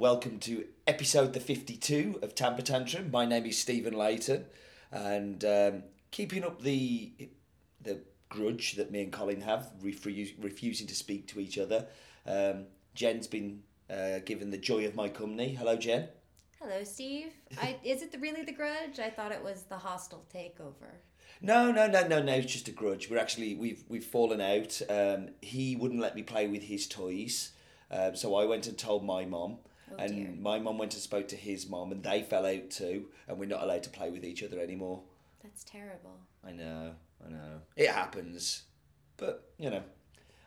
welcome to episode the 52 of Tamper Tantrum. My name is Stephen Leighton, and um, keeping up the the grudge that me and Colin have, refu- refusing to speak to each other. Um, Jen's been uh, given the joy of my company. Hello, Jen. Hello, Steve. I, is it the, really the grudge? I thought it was the hostile takeover. No, no, no, no, no. It's just a grudge. We're actually we've we've fallen out. Um, he wouldn't let me play with his toys, um, so I went and told my mom, Oh, and dear. my mom went and spoke to his mom, and they fell out too, and we're not allowed to play with each other anymore. That's terrible. I know, I know. It happens, but you know,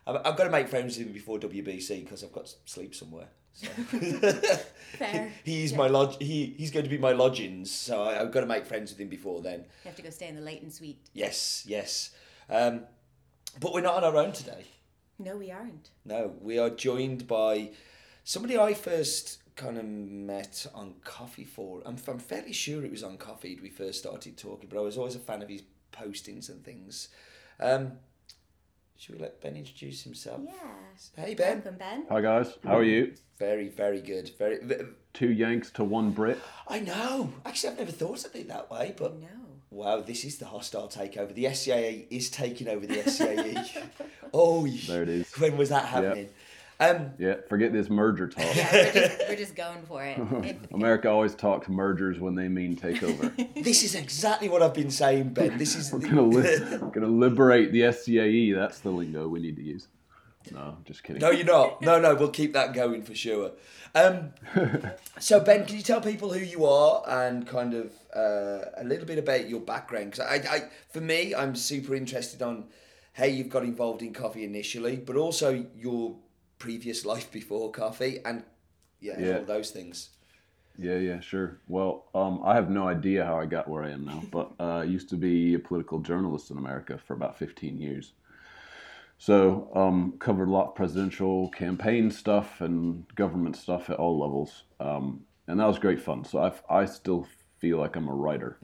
I've, I've got to make friends with him before WBC because I've got to sleep somewhere. So. Fair. he's Yeah. my lodge. He he's going to be my lodgings, so I, I've got to make friends with him before then. You have to go stay in the Leighton suite. Yes, yes. Um, but we're not on our own today. No, we aren't. No, we are joined by somebody I first kind of met on Coffee for. I'm, I'm fairly sure it was on Coffee we first started talking, but I was always a fan of his postings and things. Um, should we let Ben introduce himself? Yeah. Hey, Ben. Welcome, Ben. Hi guys, how are you? Very, very good. Very. v- Two Yanks to one Brit. I know. Actually, I've never thought of it that way, but No. wow, this is the hostile takeover. The SCAA is taking over the SCAE. oh, There it is. When was that happening? Um, Yeah, forget this merger talk. Yeah, we're just, we're just going for it. It- America always talks mergers when they mean takeover. this is exactly what I've been saying, Ben. This is We're gonna li- gonna liberate the SCAE. That's the lingo we need to use. No, just kidding. no, you're not. No, no, we'll keep that going for sure. Um, so, Ben, can you tell people who you are and kind of uh, a little bit about your background? Because I, I, for me, I'm super interested on how you've got involved in coffee initially, but also your previous life before coffee and yeah, Yeah. all those things. Yeah, yeah, sure. Well, um, I have no idea how I got where I am now, but uh, I used to be a political journalist in America for about 15 years. So, um, covered a lot of presidential campaign stuff and government stuff at all levels, um, and that was great fun. So I, I still feel like I'm a writer,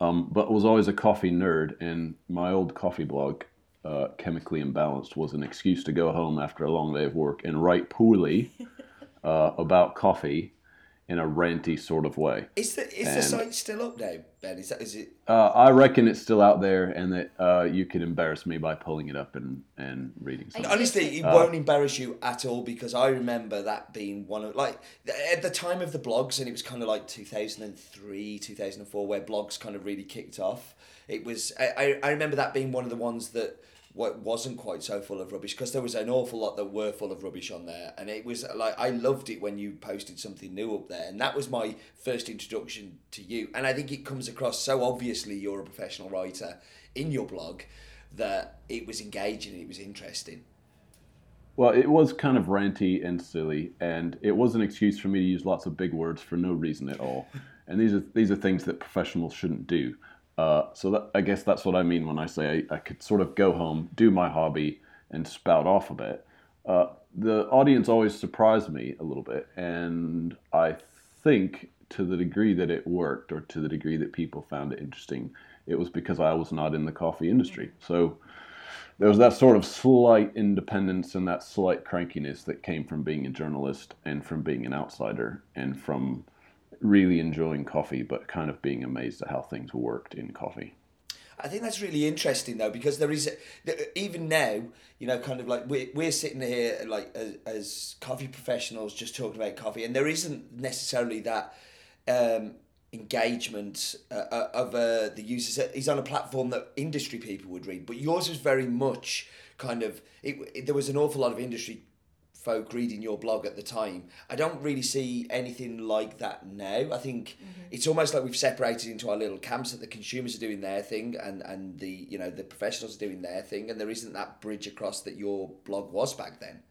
um, but was always a coffee nerd. And my old coffee blog, uh, Chemically Imbalanced, was an excuse to go home after a long day of work and write poorly uh, about coffee in a ranty sort of way. Is the is the site still up now, Ben? Is that is it? Uh, I reckon it's still out there, and that uh, you can embarrass me by pulling it up and, and reading something. Honestly, it Uh, won't embarrass you at all because I remember that being one of like at the time of the blogs, and it was kind of like two thousand and three, two thousand and four, where blogs kind of really kicked off. It was I, I- I remember that being one of the ones that wa- wasn't quite so full of rubbish because there was an awful lot that were full of rubbish on there, and it was like I loved it when you posted something new up there, and that was my first introduction to you. And I think it comes across so obviously you're a professional writer in your blog that it was engaging, it was interesting. Well, it was kind of ranty and silly, and it was an excuse for me to use lots of big words for no reason at all. And these are these are things that professionals shouldn't do. Uh, so that, I guess that's what I mean when I say I, I could sort of go home, do my hobby, and spout off a bit. Uh, the audience always surprised me a little bit, and I think to the degree that it worked, or to the degree that people found it interesting, it was because I was not in the coffee industry. So there was that sort of slight independence and that slight crankiness that came from being a journalist and from being an outsider and from really enjoying coffee but kind of being amazed at how things worked in coffee. I think that's really interesting though because there is even now you know kind of like we're, we're sitting here like as, as coffee professionals just talking about coffee and there isn't necessarily that um, engagement uh, uh, of uh, the users he's on a platform that industry people would read but yours was very much kind of it, it, there was an awful lot of industry folk reading your blog at the time. I don't really see anything like that now. I think mm-hmm. it's almost like we've separated into our little camps that the consumers are doing their thing and, and the you know the professionals are doing their thing and there isn't that bridge across that your blog was back then.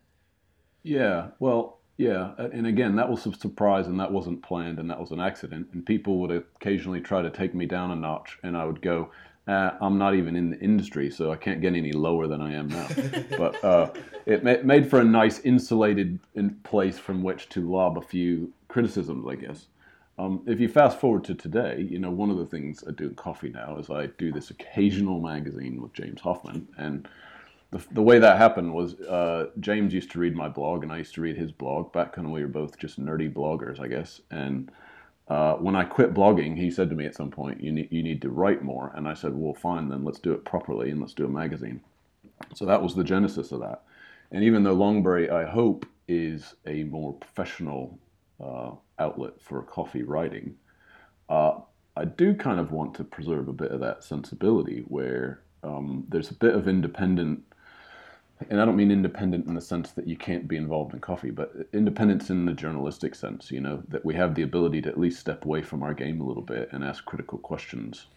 Yeah, well, yeah, and again, that was a surprise and that wasn't planned and that was an accident. And people would occasionally try to take me down a notch, and I would go, uh, I'm not even in the industry, so I can't get any lower than I am now. but uh, it ma- made for a nice insulated in place from which to lob a few criticisms, I guess. Um, if you fast forward to today, you know, one of the things I do in coffee now is I do this occasional magazine with James Hoffmann, and the, the way that happened was uh, James used to read my blog, and I used to read his blog back when we were both just nerdy bloggers, I guess. And uh, when I quit blogging, he said to me at some point, "You need you need to write more." And I said, "Well, fine, then let's do it properly, and let's do a magazine." So that was the genesis of that. And even though Longberry, I hope, is a more professional uh, outlet for coffee writing, uh, I do kind of want to preserve a bit of that sensibility where um, there's a bit of independent and I don't mean independent in the sense that you can't be involved in coffee, but independence in the journalistic sense, you know, that we have the ability to at least step away from our game a little bit and ask critical questions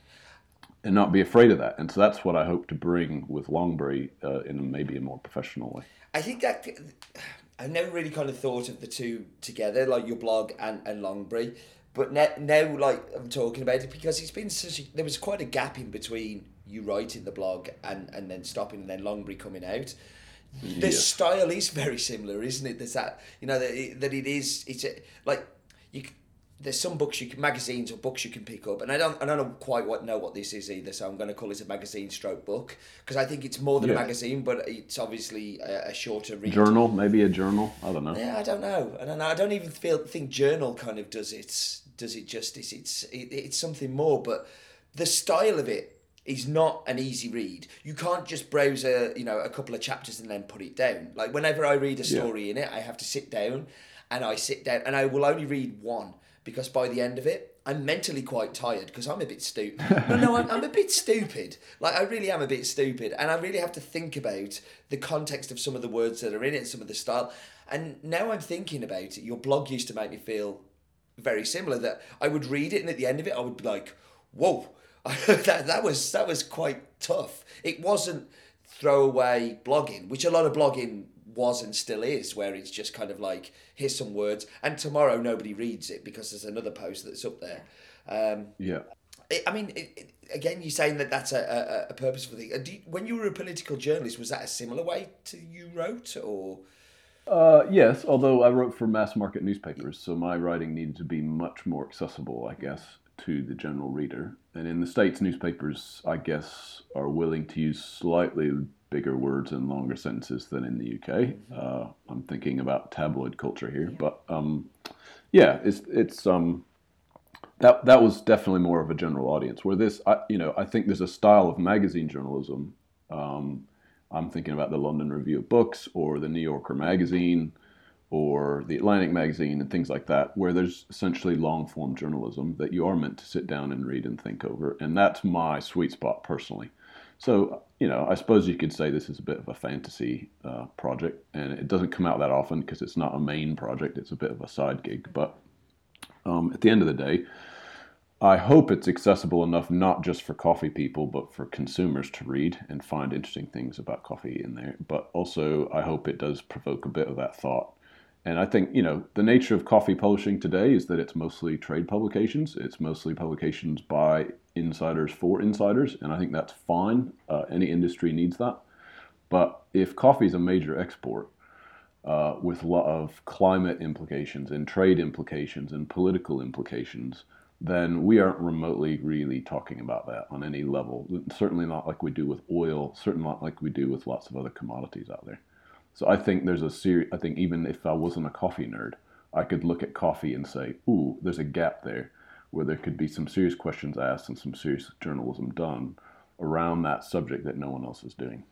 and not be afraid of that. And so that's what I hope to bring with Longberry uh, in maybe a more professional way. I think that I've never really kind of thought of the two together, like your blog and, and Longberry. But now, now, like I'm talking about it because it's been such. A, there was quite a gap in between you writing the blog and, and then stopping and then Longberry coming out. The style is very similar, isn't it? There's that you know that it, that it is. It's a, like you. There's some books you can magazines or books you can pick up, and I don't I don't know quite what know what this is either. So I'm going to call it a magazine stroke book because I think it's more than a magazine, but it's obviously a, a shorter read. Journal, maybe a journal. I don't know. Yeah, I don't know. I don't know. I don't even feel think journal kind of does it does it justice. It's it, it's something more, but the style of it is not an easy read. You can't just browse a you know a couple of chapters and then put it down. Like whenever I read a Yeah. story in it, I have to sit down and I sit down and I will only read one because by the end of it. I'm mentally quite tired because I'm a bit stupid. No, no, I'm, I'm a bit stupid. Like, I really am a bit stupid. And I really have to think about the context of some of the words that are in it, some of the style. And now I'm thinking about it, your blog used to make me feel very similar that I would read it and at the end of it I would be like, whoa, that, that was that was quite tough. It wasn't throwaway blogging, which a lot of blogging was and still is, where it's just kind of like, here's some words, and tomorrow nobody reads it because there's another post that's up there. Um, Yeah. I- I mean, it, it, again, you're saying that that's a, a, a purposeful thing. Do you, when you were a political journalist, was that a similar way to you wrote, or Uh, yes, although I wrote for mass market newspapers, so my writing needed to be much more accessible, I guess, to the general reader. And in the States, newspapers, I guess, are willing to use slightly bigger words and longer sentences than in the UK. Uh, I'm thinking about tabloid culture here, but um, yeah, it's it's um, that that was definitely more of a general audience. Where this, I, you know, I think there's a style of magazine journalism. Um, I'm thinking about the London Review of Books or the New Yorker magazine or the Atlantic magazine and things like that, where there's essentially long form journalism that you are meant to sit down and read and think over. And that's my sweet spot personally. So, you know, I suppose you could say this is a bit of a fantasy uh, project, and it doesn't come out that often because it's not a main project, it's a bit of a side gig. But um, at the end of the day, I hope it's accessible enough not just for coffee people, but for consumers to read and find interesting things about coffee in there. But also, I hope it does provoke a bit of that thought. And I think, you know, the nature of coffee publishing today is that it's mostly trade publications. It's mostly publications by insiders for insiders. And I think that's fine. Uh, any industry needs that. But if coffee is a major export, uh, with a lot of climate implications and trade implications and political implications, then we aren't remotely really talking about that on any level. Certainly not like we do with oil, certainly not like we do with lots of other commodities out there. So I think there's a serious, I think even if I wasn't a coffee nerd, I could look at coffee and say, ooh, there's a gap there where there could be some serious questions asked and some serious journalism done around that subject that no one else is doing.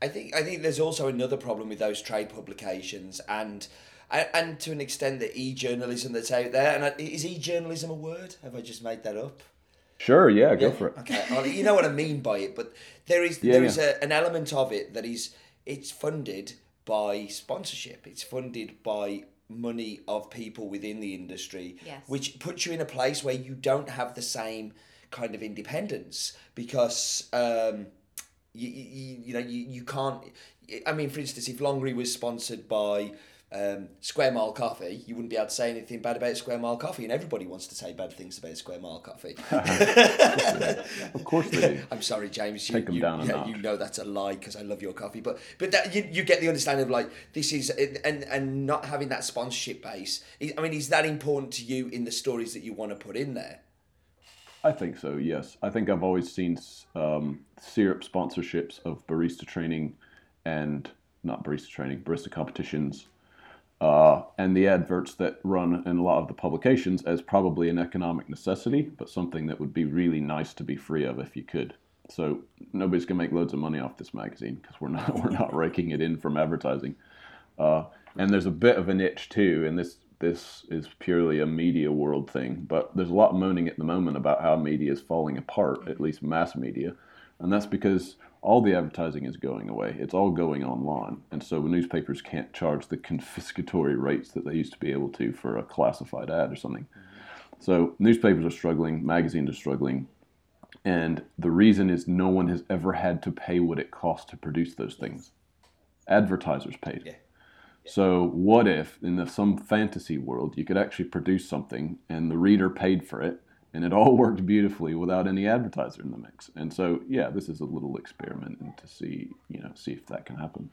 I think I think there's also another problem with those trade publications and and, and to an extent the e-journalism that's out there. And I, is e-journalism a word? Have I just made that up? Sure, yeah, go for it. Okay, well, you know what I mean by it, but there is Yeah, there is yeah. a, an element of it that is it's funded by sponsorship. It's funded by money of people within the industry, Yes. which puts you in a place where you don't have the same kind of independence because um, you, you, you know you, you can't. I mean, for instance, if Longberry was sponsored by um, Square Mile Coffee, you wouldn't be able to say anything bad about Square Mile Coffee, and everybody wants to say bad things about Square Mile Coffee. Of course they do. I'm sorry, James. You, Take 'em you, down yeah, you know that's a lie because I love your coffee, but but that you, you get the understanding of like this is and and not having that sponsorship base. I mean, is that important to you in the stories that you want to put in there? I think so. Yes, I think I've always seen um, syrup sponsorships of barista training and not barista training, barista competitions, uh, and the adverts that run in a lot of the publications as probably an economic necessity, but something that would be really nice to be free of if you could. So nobody's gonna make loads of money off this magazine because we're not we're not raking it in from advertising. Uh, and there's a bit of an itch too, and this this is purely a media world thing. But there's a lot moaning at the moment about how media is falling apart, at least mass media, and that's because all the advertising is going away. It's all going online, and so newspapers can't charge the confiscatory rates that they used to be able to for a classified ad or something. Mm-hmm. So newspapers are struggling, magazines are struggling, and the reason is no one has ever had to pay what it costs to produce those things. Advertisers paid. Yeah. So what if in the, some fantasy world you could actually produce something and the reader paid for it and it all worked beautifully without any advertiser in the mix? And so yeah, this is a little experiment and to see you know see if that can happen.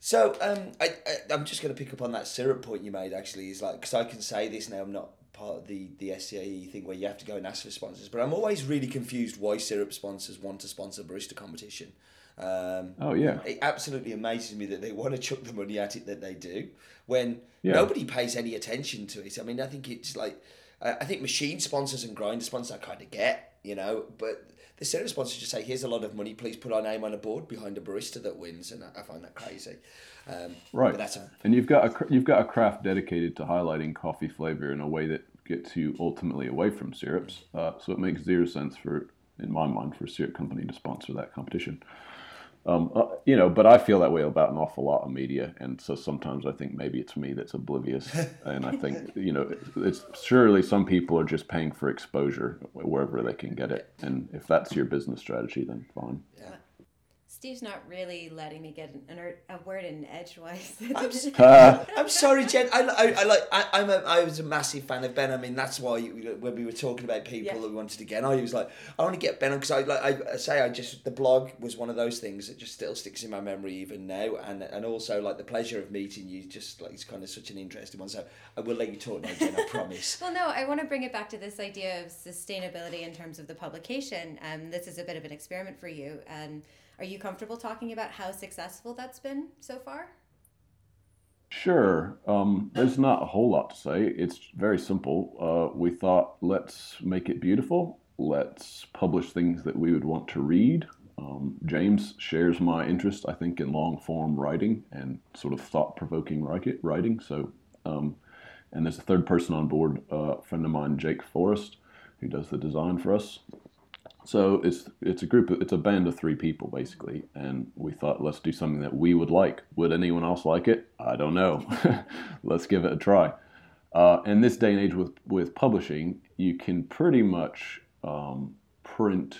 So um, I, I I'm just going to pick up on that syrup point you made. Actually, is like because I can say this now. I'm not part of the the SCAE thing where you have to go and ask for sponsors, but I'm always really confused why syrup sponsors want to sponsor barista competition. Um, Oh yeah. it absolutely amazes me that they want to chuck the money at it that they do when Yeah. nobody pays any attention to it. I mean, I think it's like I think machine sponsors and grinder sponsors I kind of get, you know, but the syrup sponsors just say, "Here's a lot of money. Please put our name on a board behind a barista that wins," and I, I find that crazy. Um, Right. A, And you've got a you've got a craft dedicated to highlighting coffee flavor in a way that gets you ultimately away from syrups. Uh, so it makes zero sense for, in my mind, for a syrup company to sponsor that competition. Um, uh, you know, but I feel that way about an awful lot of media, and so sometimes I think maybe it's me that's oblivious, and I think you know, it's surely some people are just paying for exposure wherever they can get it, and if that's your business strategy, then fine. Steve's not really letting me get an, an, a word in edgewise. I'm, Uh, I'm sorry, Jen. I, I, I like. I, I'm a. I was a massive fan of Ben. I mean, that's why you, when we were talking about people Yeah. that we wanted to get, I was like, I want to get Ben on because I like. I, say I just the blog was one of those things that just still sticks in my memory even now, and and also like the pleasure of meeting you. Just like it's kind of such an interesting one. So I will let you talk now, Jen. I promise. Well, no, I want to bring it back to this idea of sustainability in terms of the publication. Um, this is a bit of an experiment for you. Um, are you comfortable talking about how successful that's been so far? Sure. Um, there's not a whole lot to say. It's very simple. Uh, we thought, let's make it beautiful. Let's publish things that we would want to read. Um, James shares my interest, I think, in long form writing and sort of thought provoking writing. So, um, and there's a third person on board, uh, a friend of mine, Jake Forrest, who does the design for us. So it's it's a group, of, it's a band of three people basically, and we thought let's do something that we would like. Would anyone else like it? I don't know. let's give it a try. Uh, in this day and age with with publishing, you can pretty much um, print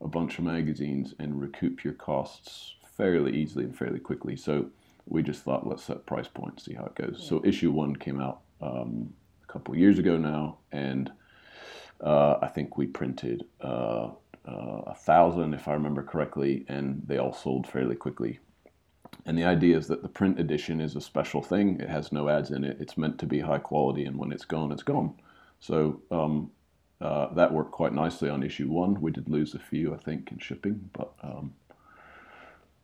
a bunch of magazines and recoup your costs fairly easily and fairly quickly. So we just thought let's set price point, see how it goes. So issue one came out um, a couple years ago now, and uh, I think we printed uh, uh, a thousand, if I remember correctly, and they all sold fairly quickly. And the idea is that the print edition is a special thing. It has no ads in it. It's meant to be high quality, and when it's gone, it's gone. So um, uh, that worked quite nicely on issue one. We did lose a few, I think, in shipping, but um,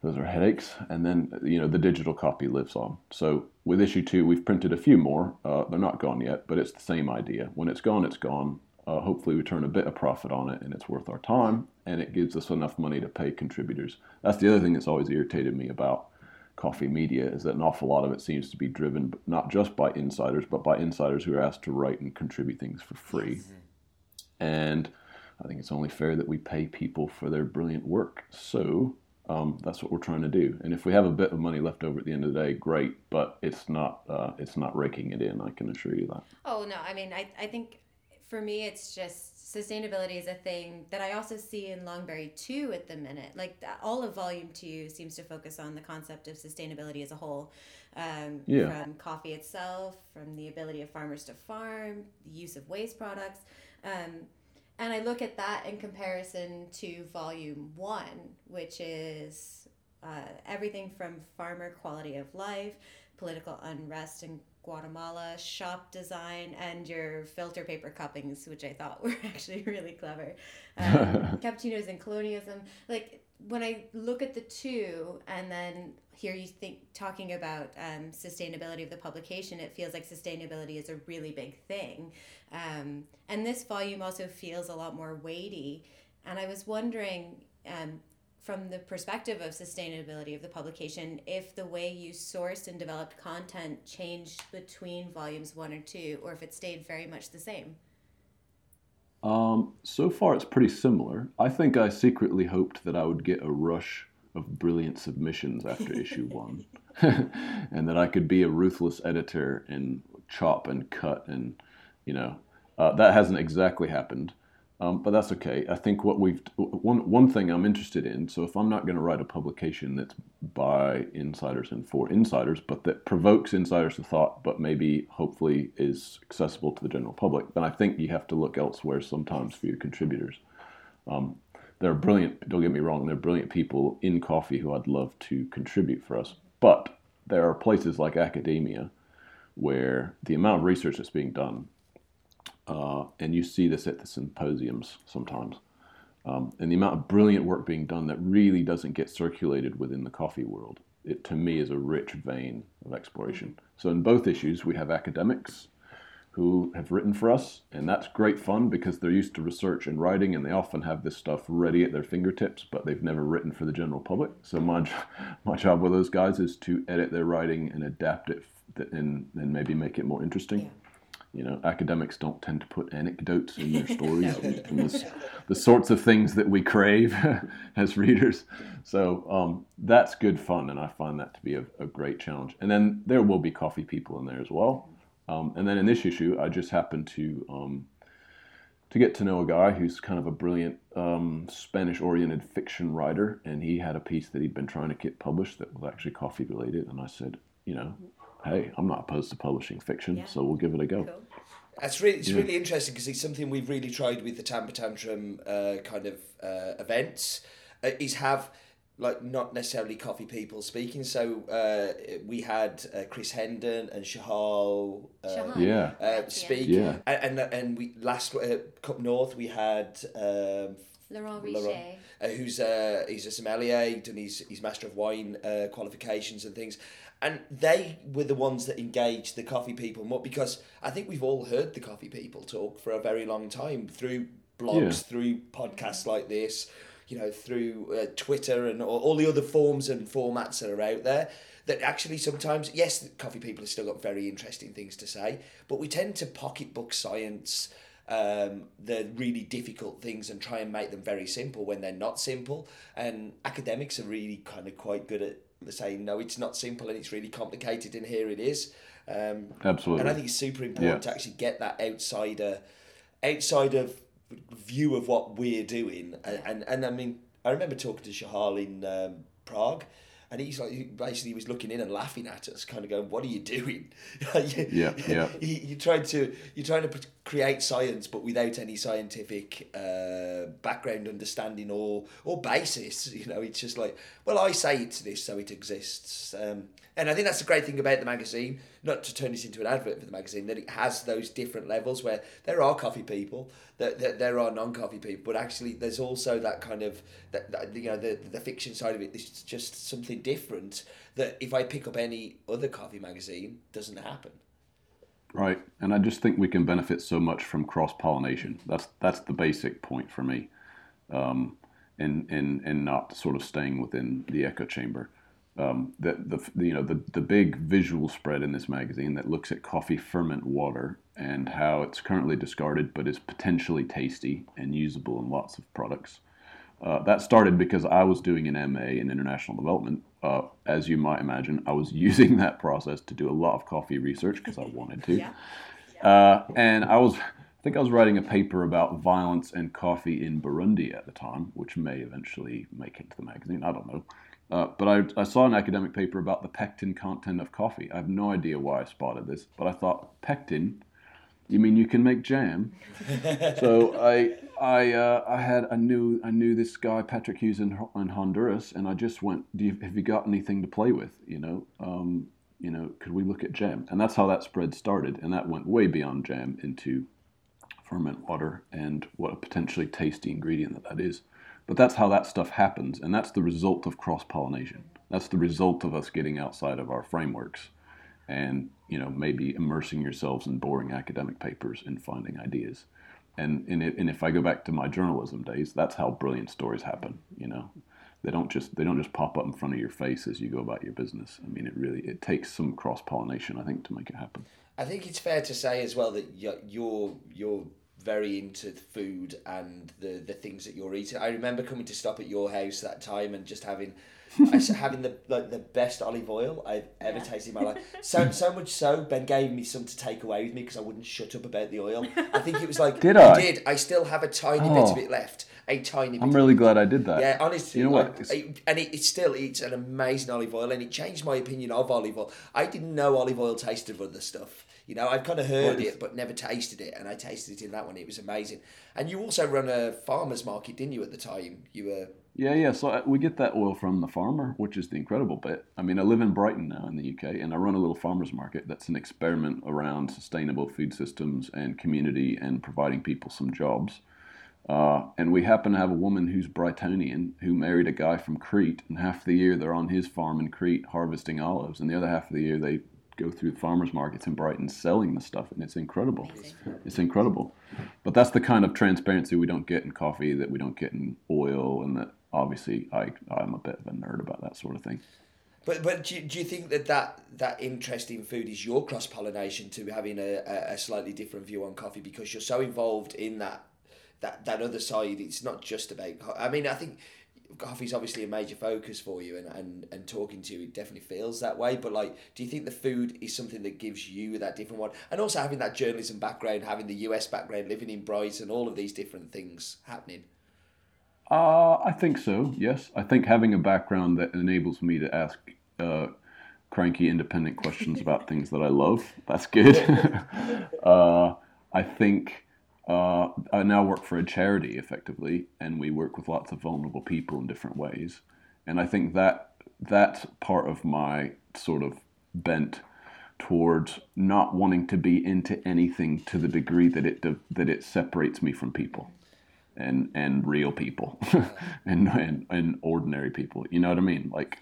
those are headaches. And then, you know, the digital copy lives on. So with issue two, we've printed a few more. Uh, they're not gone yet, but it's the same idea. When it's gone, it's gone. Uh, hopefully, we turn a bit of profit on it and it's worth our time and it gives us enough money to pay contributors. That's the other thing that's always irritated me about coffee media is that an awful lot of it seems to be driven not just by insiders, but by insiders who are asked to write and contribute things for free. And I think it's only fair that we pay people for their brilliant work. So um, that's what we're trying to do. And if we have a bit of money left over at the end of the day, great. But it's not uh, it's not raking it in. I can assure you that. Oh no, I mean, I, I think for me, it's just sustainability is a thing that I also see in Longberry too at the minute. Like all of Volume Two seems to focus on the concept of sustainability as a whole, um, Yeah. from coffee itself, from the ability of farmers to farm, the use of waste products. Um, and I look at that in comparison to volume one, which is uh, everything from farmer quality of life, political unrest in Guatemala, shop design, and your filter paper cuppings, which I thought were actually really clever. Um, cappuccinos and colonialism. Like when I look at the two and then hear you think talking about um, sustainability of the publication, it feels like sustainability is a really big thing. Um, and this volume also feels a lot more weighty. And I was wondering, um, from the perspective of sustainability of the publication, if the way you sourced and developed content changed between volumes one or two, or if it stayed very much the same. Um, so far, it's pretty similar. I think I secretly hoped that I would get a rush of brilliant submissions after issue one, and that I could be a ruthless editor and chop and cut, and you know, uh, that hasn't exactly happened. Um, but that's okay. I think what we've one one thing I'm interested in. So if I'm not going to write a publication that's by insiders and for insiders, but that provokes insiders to thought, but maybe hopefully is accessible to the general public, then I think you have to look elsewhere sometimes for your contributors. Um, there are brilliant. Don't get me wrong. There are brilliant people in coffee who I'd love to contribute for us, but there are places like academia where the amount of research that's being done uh, and you see this at the symposiums sometimes. Um, and the amount of brilliant work being done that really doesn't get circulated within the coffee world, it to me is a rich vein of exploration. So in both issues, we have academics who have written for us, and that's great fun because they're used to research and writing, and they often have this stuff ready at their fingertips, but they've never written for the general public. So my my job with those guys is to edit their writing and adapt it, and and maybe make it more interesting. You know, academics don't tend to put anecdotes in their stories and the, the, sorts of things that we crave as readers. So um, that's good fun, and I find that to be a, a, great challenge. And then there will be coffee people in there as well. Um, and then in this issue, I just happened to um, to get to know a guy who's kind of a brilliant um, Spanish-oriented fiction writer, and he had a piece that he'd been trying to get published that was actually coffee related. And I said, you know, hey, I'm not opposed to publishing fiction, yeah. so we'll give it a go. Cool. That's really it's yeah. really interesting because it's something we've really tried with the Tamper Tantrum uh, kind of uh, events. Uh, is have like not necessarily coffee people speaking. So uh, we had uh, Chris Hendon and Shahal, uh, yeah, uh, speak. Yeah. And, and and we last uh, up north we had um, Laurent Richet, uh, who's uh, he's a sommelier, done his his master of wine uh, qualifications and things and they were the ones that engaged the coffee people more because I think we've all heard the coffee people talk for a very long time through blogs, yeah. through podcasts like this, you know, through uh, Twitter and all, all the other forms and formats that are out there. That actually sometimes, yes, coffee people have still got very interesting things to say, but we tend to pocketbook science um, the really difficult things and try and make them very simple when they're not simple. And academics are really kind of quite good at saying no, it's not simple and it's really complicated, and here it is. Um, Absolutely. And I think it's super important yeah. to actually get that outsider, outside of view of what we're doing. And, and, and I mean, I remember talking to Shahal in um, Prague, and he's like, basically he was looking in and laughing at us, kind of going, "What are you doing? you, yeah, yeah. You, are trying to you're trying to create science, but without any scientific uh, background understanding or or basis. You know, it's just like, well, I say it's this, so it exists. Um, and I think that's the great thing about the magazine, not to turn this into an advert for the magazine, that it has those different levels where there are coffee people, that, that there are non-coffee people, but actually there's also that kind of that, that you know the the fiction side of it is just something different that if I pick up any other coffee magazine doesn't happen. Right, and I just think we can benefit so much from cross pollination. That's that's the basic point for me, um, in in in not sort of staying within the echo chamber um, the, the you know the, the big visual spread in this magazine that looks at coffee ferment water and how it's currently discarded but is potentially tasty and usable in lots of products. Uh, that started because I was doing an MA in international development. Uh, as you might imagine, I was using that process to do a lot of coffee research because I wanted to. yeah. Uh, and I was, I think I was writing a paper about violence and coffee in Burundi at the time, which may eventually make it to the magazine. I don't know. Uh, but I, I, saw an academic paper about the pectin content of coffee. I have no idea why I spotted this, but I thought pectin. You mean you can make jam? so I I uh, I had I knew I knew this guy Patrick Hughes in, in Honduras, and I just went, Do you, have you got anything to play with? You know, um, you know, could we look at jam? And that's how that spread started, and that went way beyond jam into ferment water and what a potentially tasty ingredient that that is. But that's how that stuff happens, and that's the result of cross pollination. That's the result of us getting outside of our frameworks and you know maybe immersing yourselves in boring academic papers and finding ideas and and, it, and if I go back to my journalism days, that's how brilliant stories happen. You know, they don't just they don't just pop up in front of your face as you go about your business. I mean, it really it takes some cross pollination, I think, to make it happen. I think it's fair to say as well that your your you're very into food and the the things that you're eating. I remember coming to stop at your house that time and just having having the like the best olive oil I've ever yeah. tasted in my life. So so much so, Ben gave me some to take away with me because I wouldn't shut up about the oil. I think it was like did I? did. I still have a tiny oh. bit of oh. it left. A tiny. I'm really glad I did that. Yeah, honestly, you know what? and it, it still it's an amazing olive oil, and it changed my opinion of olive oil. I didn't know olive oil tasted of other stuff. You know, I've kind of heard it, but never tasted it, and I tasted it in that one. It was amazing. And you also run a farmers market, didn't you? At the time, you were yeah, yeah. So uh, we get that oil from the farmer, which is the incredible bit. I mean, I live in Brighton now in the UK, and I run a little farmers market that's an experiment around sustainable food systems and community and providing people some jobs. Uh, and we happen to have a woman who's Brightonian who married a guy from Crete, and half the year they're on his farm in Crete harvesting olives, and the other half of the year they go through the farmers markets in Brighton selling the stuff, and it's incredible. It's incredible. But that's the kind of transparency we don't get in coffee, that we don't get in oil, and that obviously I I'm a bit of a nerd about that sort of thing. But but do you, do you think that, that that interest in food is your cross pollination to having a, a slightly different view on coffee because you're so involved in that that that other side? It's not just about. I mean, I think coffee's obviously a major focus for you and, and, and talking to you it definitely feels that way but like do you think the food is something that gives you that different one and also having that journalism background having the us background living in brighton all of these different things happening uh, I think so. Yes, I think having a background that enables me to ask uh, cranky, independent questions about things that I love. That's good. uh, I think uh, I now work for a charity effectively, and we work with lots of vulnerable people in different ways. And I think that that's part of my sort of bent towards not wanting to be into anything to the degree that it that it separates me from people and and real people and, and and ordinary people. You know what i mean? Like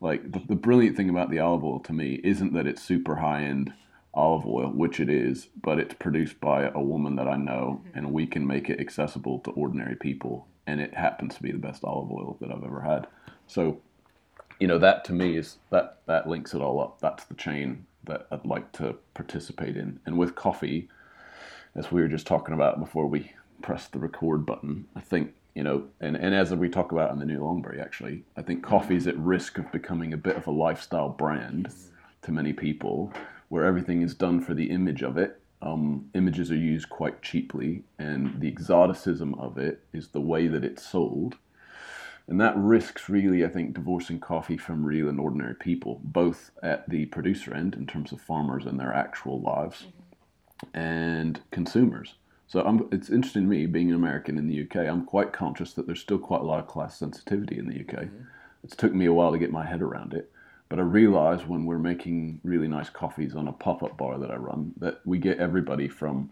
like the, the brilliant thing about the olive oil to me isn't that it's super high end olive oil which it is but it's produced by a woman that i know mm-hmm. and we can make it accessible to ordinary people and it happens to be the best olive oil that i've ever had so you know that to me is that that links it all up that's the chain that i'd like to participate in and with coffee as we were just talking about before we pressed the record button. I think you know, and, and as we talk about in the new Longberry, actually, I think coffee is at risk of becoming a bit of a lifestyle brand to many people, where everything is done for the image of it. Um, images are used quite cheaply, and the exoticism of it is the way that it's sold. And that risks really, I think, divorcing coffee from real and ordinary people, both at the producer end in terms of farmers and their actual lives, mm-hmm. and consumers. So I'm, it's interesting to me, being an American in the UK, I'm quite conscious that there's still quite a lot of class sensitivity in the UK. Mm-hmm. It's took me a while to get my head around it. But I realize when we're making really nice coffees on a pop up bar that I run, that we get everybody from,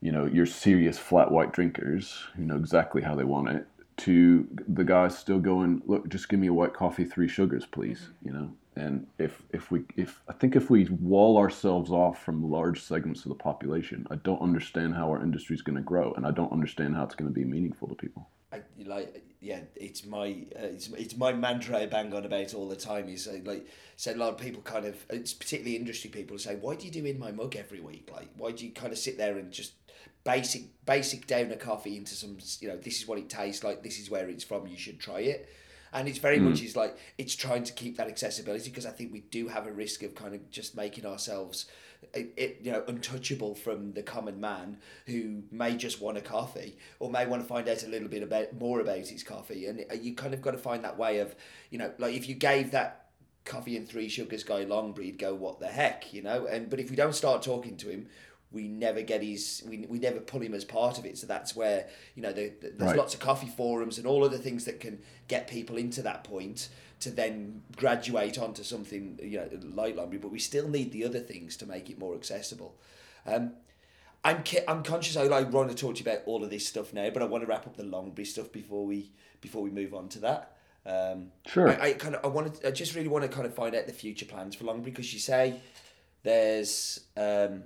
you know, your serious flat white drinkers who know exactly how they want it to the guys still going, look, just give me a white coffee, three sugars, please, mm-hmm. you know, and if if we if I think if we wall ourselves off from large segments of the population, I don't understand how our industry is going to grow, and I don't understand how it's going to be meaningful to people. I, like yeah, it's my uh, it's, it's my mantra I bang on about all the time. Is uh, like so a lot of people kind of it's particularly industry people say, why do you do in my mug every week? Like why do you kind of sit there and just basic basic down a coffee into some you know this is what it tastes like, this is where it's from, you should try it and it's very mm. much is like it's trying to keep that accessibility because I think we do have a risk of kind of just making ourselves it, it, you know untouchable from the common man who may just want a coffee or may want to find out a little bit about more about his coffee. And uh, you kind of got to find that way of you know like if you gave that coffee and three sugars guy Longberry go what the heck you know? And but if we don't start talking to him we never get his we, we never pull him as part of it. So that's where you know the, the, there's right. lots of coffee forums and all other things that can get people into that point to then graduate onto something you know like Longberry but we still need the other things to make it more accessible um, I'm ki- I'm conscious. I like want to talk to you about all of this stuff now, but I want to wrap up the Longberry stuff before we before we move on to that. Um, Sure. I, I kind of I wanted I just really want to kind of find out the future plans for Longberry because you say there's um,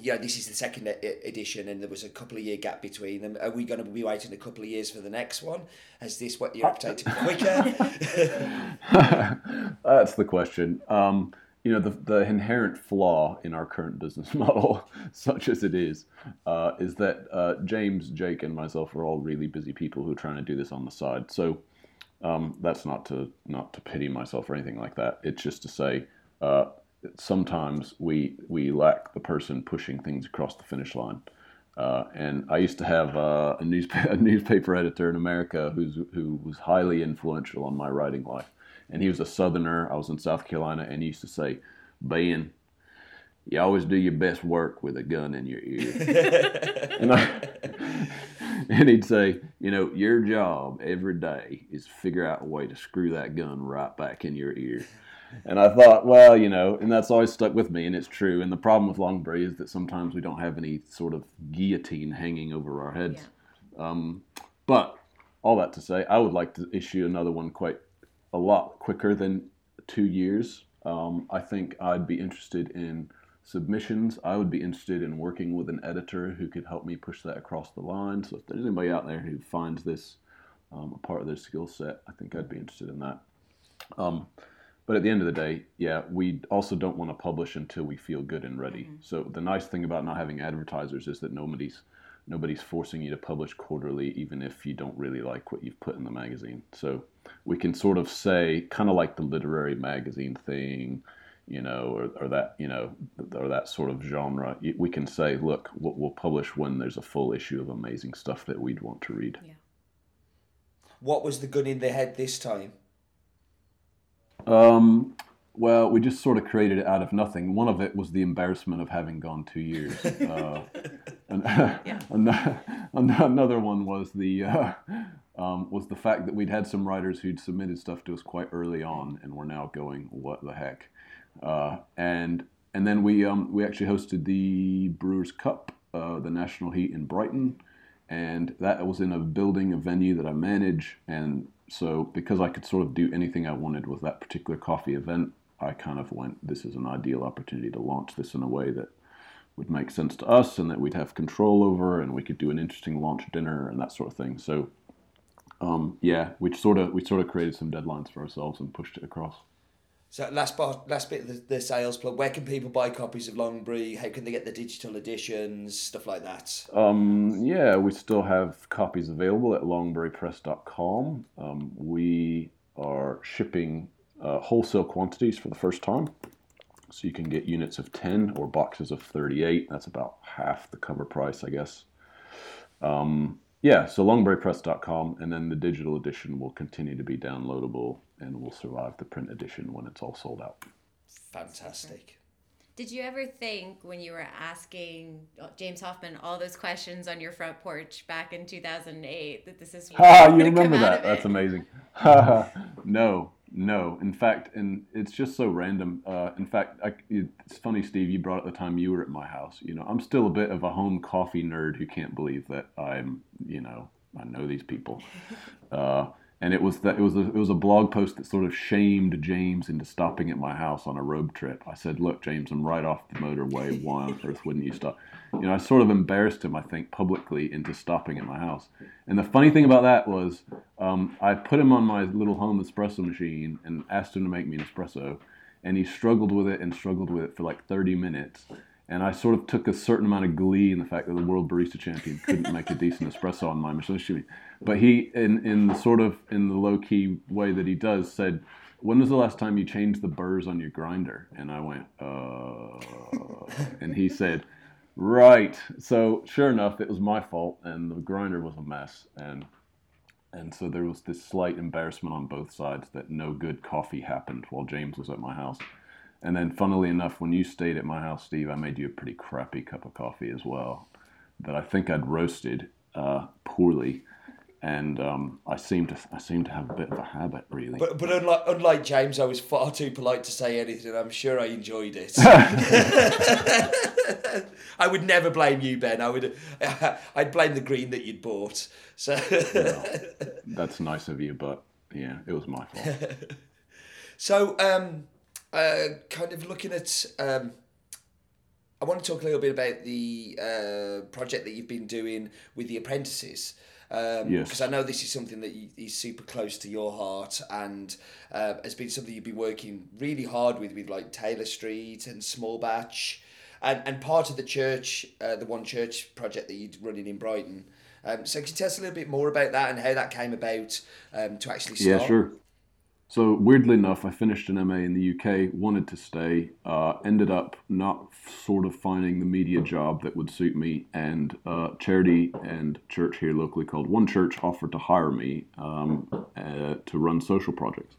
yeah this is the second e- edition and there was a couple of year gap between them. Are we going to be waiting a couple of years for the next one? Has this what your appetite to be quicker? That's the question. Um, you know, the, the inherent flaw in our current business model, such as it is, uh, is that uh, James, Jake, and myself are all really busy people who are trying to do this on the side. So um, that's not to not to pity myself or anything like that. It's just to say uh, sometimes we we lack the person pushing things across the finish line. Uh, and I used to have uh, a, newspaper, a newspaper editor in America who's, who was highly influential on my writing life. And he was a Southerner. I was in South Carolina, and he used to say, Ben, you always do your best work with a gun in your ear. and, I, and he'd say, you know, your job every day is figure out a way to screw that gun right back in your ear. And I thought, well, you know, and that's always stuck with me, and it's true. And the problem with Longberry is that sometimes we don't have any sort of guillotine hanging over our heads. Um, but all that to say, I would like to issue another one quite a lot quicker than two years. Um, I think I'd be interested in submissions. I would be interested in working with an editor who could help me push that across the line. So if there's anybody out there who finds this um, a part of their skill set, I think I'd be interested in that. Um, but at the end of the day, yeah, we also don't want to publish until we feel good and ready. Mm-hmm. So the nice thing about not having advertisers is that nobody's nobody's forcing you to publish quarterly, even if you don't really like what you've put in the magazine. So we can sort of say, kind of like the literary magazine thing, you know, or, or that you know, or that sort of genre. We can say, look, we'll, we'll publish when there's a full issue of amazing stuff that we'd want to read. what was the gun in their head this time? Um, well, we just sort of created it out of nothing. One of it was the embarrassment of having gone two years. Uh, and, an- another one was the uh, um, was the fact that we'd had some writers who'd submitted stuff to us quite early on, and we're now going, what the heck? Uh, and and then we um, we actually hosted the Brewers Cup, uh, the National Heat in Brighton, and that was in a building, a venue that I manage. And so, because I could sort of do anything I wanted with that particular coffee event, I kind of went, this is an ideal opportunity to launch this in a way that would make sense to us and that we'd have control over, and we could do an interesting launch dinner and that sort of thing. So, um, yeah, we sort of we sort of created some deadlines for ourselves and pushed it across. So last part, last bit of the, the sales plug. Where can people buy copies of Longberry? How can they get the digital editions? Stuff like that. Um, yeah, we still have copies available at longberrypress.com. Um, we are shipping uh, wholesale quantities for the first time. So you can get units of 10 or boxes of 38. That's about half the cover price, I guess. Um, yeah, so longberrypress.com, and then the digital edition will continue to be downloadable and will survive the print edition when it's all sold out. Fantastic. Did you ever think when you were asking James Hoffmann all those questions on your front porch back in 2008 that this is Ah, you gonna come remember out that? That's amazing. no, no. In fact, and it's just so random. Uh, in fact, I, it's funny, Steve. You brought up the time you were at my house. You know, I'm still a bit of a home coffee nerd who can't believe that I'm, you know, I know these people. Uh, and it was that it was a, it was a blog post that sort of shamed James into stopping at my house on a road trip. I said, "Look, James, I'm right off the motorway. Why on earth wouldn't you stop?" You know, I sort of embarrassed him, I think, publicly into stopping at my house. And the funny thing about that was, um, I put him on my little home espresso machine and asked him to make me an espresso, and he struggled with it and struggled with it for like 30 minutes. And I sort of took a certain amount of glee in the fact that the world barista champion couldn't make a decent espresso on my machine. But he, in in sort of in the low key way that he does, said, "When was the last time you changed the burrs on your grinder?" And I went, "Uh," and he said, "Right." So sure enough, it was my fault, and the grinder was a mess, and and so there was this slight embarrassment on both sides that no good coffee happened while James was at my house. And then, funnily enough, when you stayed at my house, Steve, I made you a pretty crappy cup of coffee as well, that I think I'd roasted uh, poorly. And um, I seem to I seem to have a bit of a habit, really. But but unlike unlike James, I was far too polite to say anything. I'm sure I enjoyed it. I would never blame you, Ben. I would I'd blame the green that you'd bought. So That's nice of you, but yeah, it was my fault. so um, uh, kind of looking at. Um, I want to talk a little bit about the uh, project that you've been doing with the apprentices. Um, Yes. Because I know this is something that is super close to your heart and uh, has been something you've been working really hard with, with like Taylor Street and Small Batch, and, and part of the church, uh, the One Church project that you're running in Brighton. Um, so, can you tell us a little bit more about that and how that came about um, to actually start? Yeah, sure. So weirdly enough, I finished an MA in the UK, wanted to stay, uh, ended up not sort of finding the media job that would suit me, and uh, charity and church here locally called One Church offered to hire me um, uh, to run social projects.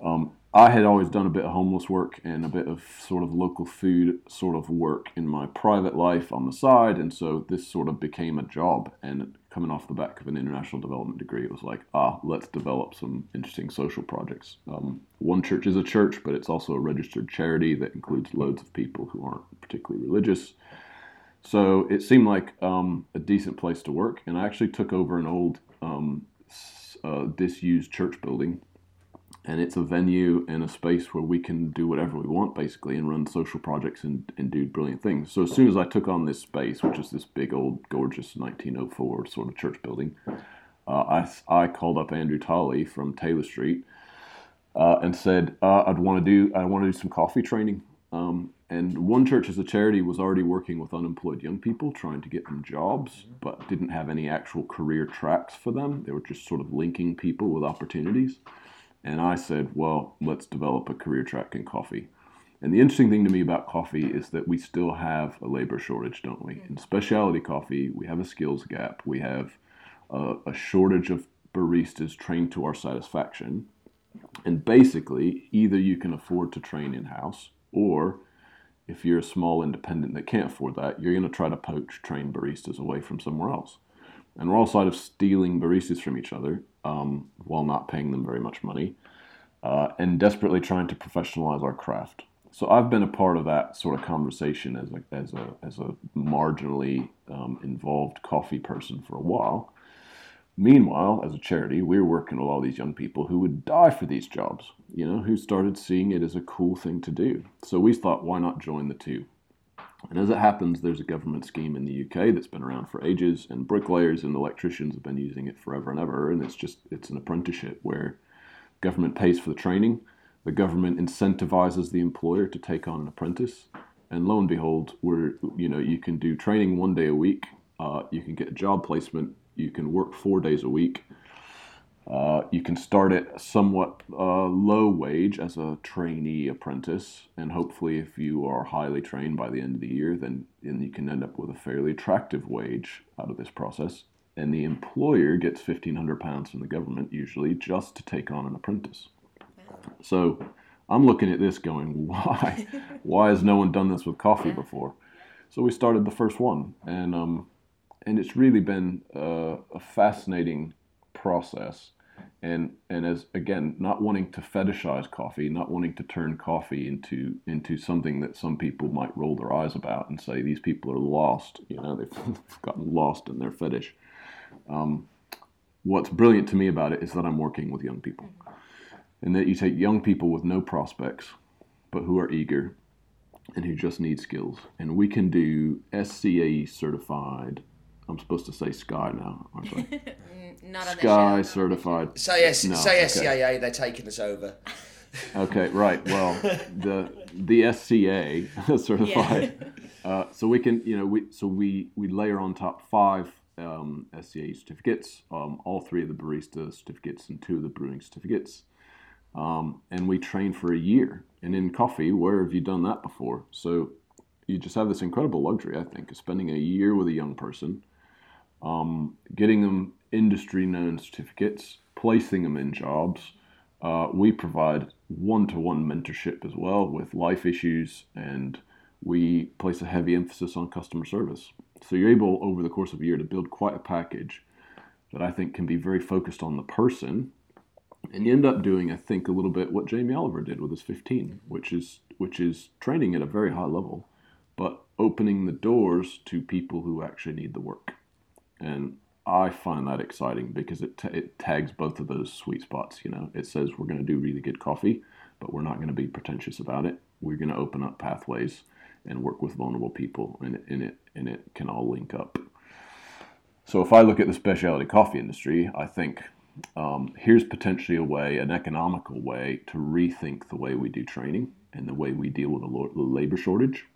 Um, I had always done a bit of homeless work and a bit of sort of local food sort of work in my private life on the side, and so this sort of became a job. And coming off the back of an international development degree, it was like, ah, let's develop some interesting social projects. Um, One Church is a church, but it's also a registered charity that includes loads of people who aren't particularly religious. So it seemed like um, a decent place to work, and I actually took over an old um, uh, disused church building and it's a venue and a space where we can do whatever we want basically and run social projects and, and do brilliant things. So as soon as i took on this space which is this big old gorgeous 1904 sort of church building uh, I, I called up andrew tolley from taylor street uh, and said uh, i'd want to do i want to do some coffee training. Um, and one church as a charity was already working with unemployed young people trying to get them jobs but didn't have any actual career tracks for them. They were just sort of linking people with opportunities and I said, well, let's develop a career track in coffee. And the interesting thing to me about coffee is that we still have a labor shortage, don't we? Mm-hmm. In specialty coffee, we have a skills gap. We have a, a shortage of baristas trained to our satisfaction. And basically, either you can afford to train in house, or if you're a small independent that can't afford that, you're going to try to poach trained baristas away from somewhere else. And we're all side of stealing baristas from each other um, while not paying them very much money uh, and desperately trying to professionalize our craft. So I've been a part of that sort of conversation as a, as a, as a marginally um, involved coffee person for a while. Meanwhile, as a charity, we were working with all these young people who would die for these jobs, you know, who started seeing it as a cool thing to do. So we thought, why not join the two? And as it happens, there's a government scheme in the UK that's been around for ages, and bricklayers and electricians have been using it forever and ever. And it's just it's an apprenticeship where government pays for the training, the government incentivizes the employer to take on an apprentice, and lo and behold, we're you know you can do training one day a week, uh, you can get a job placement, you can work four days a week. Uh, you can start at somewhat uh, low wage as a trainee apprentice, and hopefully, if you are highly trained by the end of the year, then, then you can end up with a fairly attractive wage out of this process. And the employer gets fifteen hundred pounds from the government usually just to take on an apprentice. So I'm looking at this going, why? why has no one done this with coffee before? So we started the first one, and um, and it's really been uh, a fascinating process and and as again not wanting to fetishize coffee not wanting to turn coffee into into something that some people might roll their eyes about and say these people are lost you know they've gotten lost in their fetish. Um, what's brilliant to me about it is that i'm working with young people. And that you take young people with no prospects but who are eager and who just need skills. And we can do sca certified i'm supposed to say sky now aren't i Not on Sky the show. certified. Say yes, No, say okay. SCAA. They're taking us over. Okay, right. Well, the the SCA certified. Uh, so we can, you know, we so we we layer on top five um, SCA certificates, um, all three of the barista certificates and two of the brewing certificates, um, and we train for a year. And in coffee, where have you done that before? So you just have this incredible luxury, I think, of spending a year with a young person, um, getting them industry known certificates, placing them in jobs. Uh, we provide one to one mentorship as well with life issues, and we place a heavy emphasis on customer service. So you're able, over the course of a year, to build quite a package that I think can be very focused on the person. And you end up doing, I think, a little bit what Jamie Oliver did with his 15, which is which is training at a very high level, but opening the doors to people who actually need the work. And I find that exciting because it, t- it tags both of those sweet spots. You know, it says we're going to do really good coffee, but we're not going to be pretentious about it. We're going to open up pathways and work with vulnerable people, and, and it and it can all link up. So if I look at the specialty coffee industry, I think um, here's potentially a way, an economical way, to rethink the way we do training and the way we deal with the labor shortage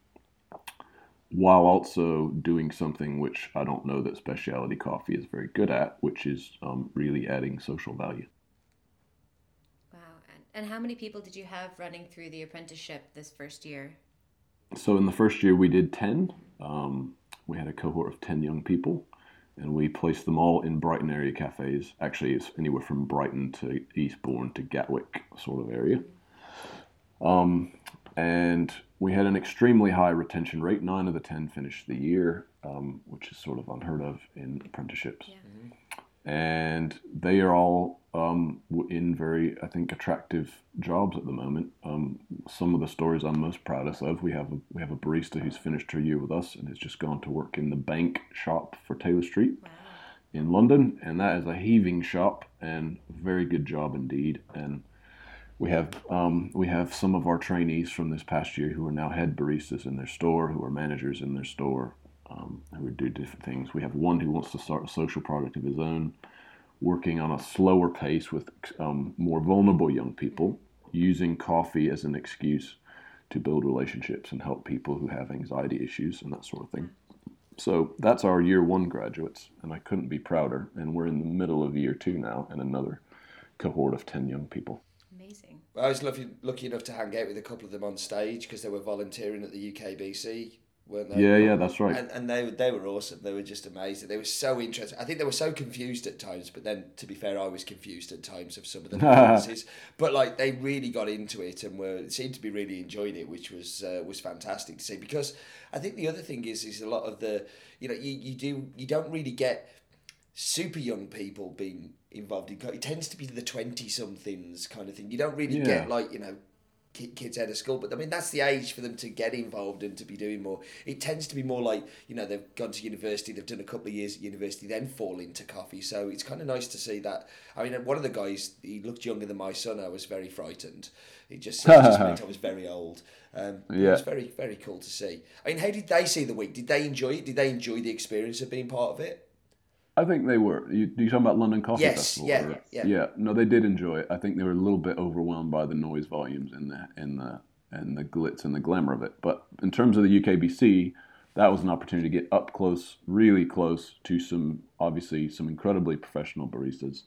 while also doing something which I don't know that specialty coffee is very good at, which is um, really adding social value. Wow. And, and how many people did you have running through the apprenticeship this first year? So, in the first year, we did 10. Um, we had a cohort of 10 young people, and we placed them all in Brighton area cafes. Actually, it's anywhere from Brighton to Eastbourne to Gatwick sort of area. Um, and we had an extremely high retention rate. Nine of the ten finished the year, um, which is sort of unheard of in apprenticeships. Yeah. And they are all um, in very, I think, attractive jobs at the moment. Um, some of the stories I'm most proudest of, we have a, we have a barista who's finished her year with us and has just gone to work in the bank shop for Taylor Street. Wow. In London, and that is a heaving shop and very good job indeed. And we have um, we have some of our trainees from this past year who are now head baristas in their store, who are managers in their store, um, who do different things. We have one who wants to start a social product of his own, working on a slower pace with um, more vulnerable young people, using coffee as an excuse to build relationships and help people who have anxiety issues and that sort of thing. So that's our year one graduates, and I couldn't be prouder. And we're in the middle of year two now, and another cohort of 10 young people. I was lucky, lucky enough to hang out with a couple of them on stage because they were volunteering at the UKBC, weren't they? Yeah, yeah, that's right. And, and they they were awesome. They were just amazing. They were so interesting. I think they were so confused at times, but then to be fair, I was confused at times of some of the nuances. but like they really got into it and were seemed to be really enjoying it, which was uh, was fantastic to see. Because I think the other thing is is a lot of the you know you, you do you don't really get super young people being involved in it tends to be the 20 somethings kind of thing. You don't really yeah. get like you know kids out of school but i mean that's the age for them to get involved and to be doing more. It tends to be more like you know they've gone to university they've done a couple of years at university then fall into coffee. So it's kind of nice to see that. I mean one of the guys he looked younger than my son. I was very frightened. It just, it just meant i was very old. Um, yeah. it was very very cool to see. I mean how did they see the week? Did they enjoy it? Did they enjoy the experience of being part of it I think they were. You, you talking about London Coffee yes, Festival? Yeah, or, yeah, yeah. No, they did enjoy it. I think they were a little bit overwhelmed by the noise volumes and the and the and the glitz and the glamour of it. But in terms of the UKBC, that was an opportunity to get up close, really close to some obviously some incredibly professional baristas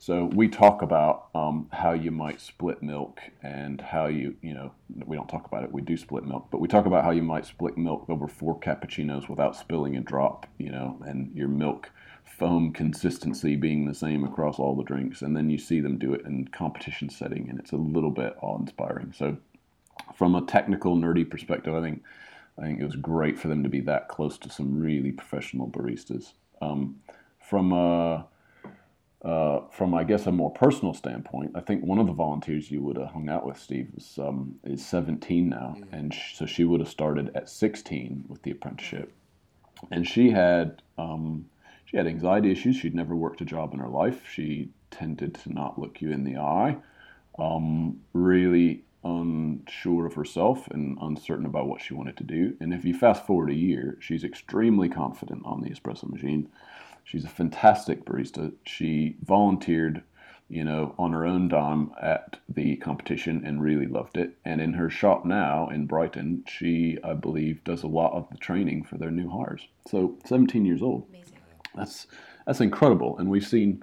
so we talk about um, how you might split milk and how you, you know, we don't talk about it. We do split milk, but we talk about how you might split milk over four cappuccinos without spilling a drop, you know, and your milk foam consistency being the same across all the drinks. And then you see them do it in competition setting, and it's a little bit awe-inspiring. So from a technical, nerdy perspective, I think I think it was great for them to be that close to some really professional baristas. Um, from a uh, from I guess a more personal standpoint, I think one of the volunteers you would have hung out with, Steve, is um, is 17 now, mm-hmm. and sh- so she would have started at 16 with the apprenticeship, and she had um, she had anxiety issues. She'd never worked a job in her life. She tended to not look you in the eye, um, really unsure of herself and uncertain about what she wanted to do. And if you fast forward a year, she's extremely confident on the espresso machine She's a fantastic barista. She volunteered, you know, on her own dime at the competition and really loved it. And in her shop now in Brighton, she, I believe, does a lot of the training for their new hires. So 17 years old. Amazing. That's that's incredible. And we've seen,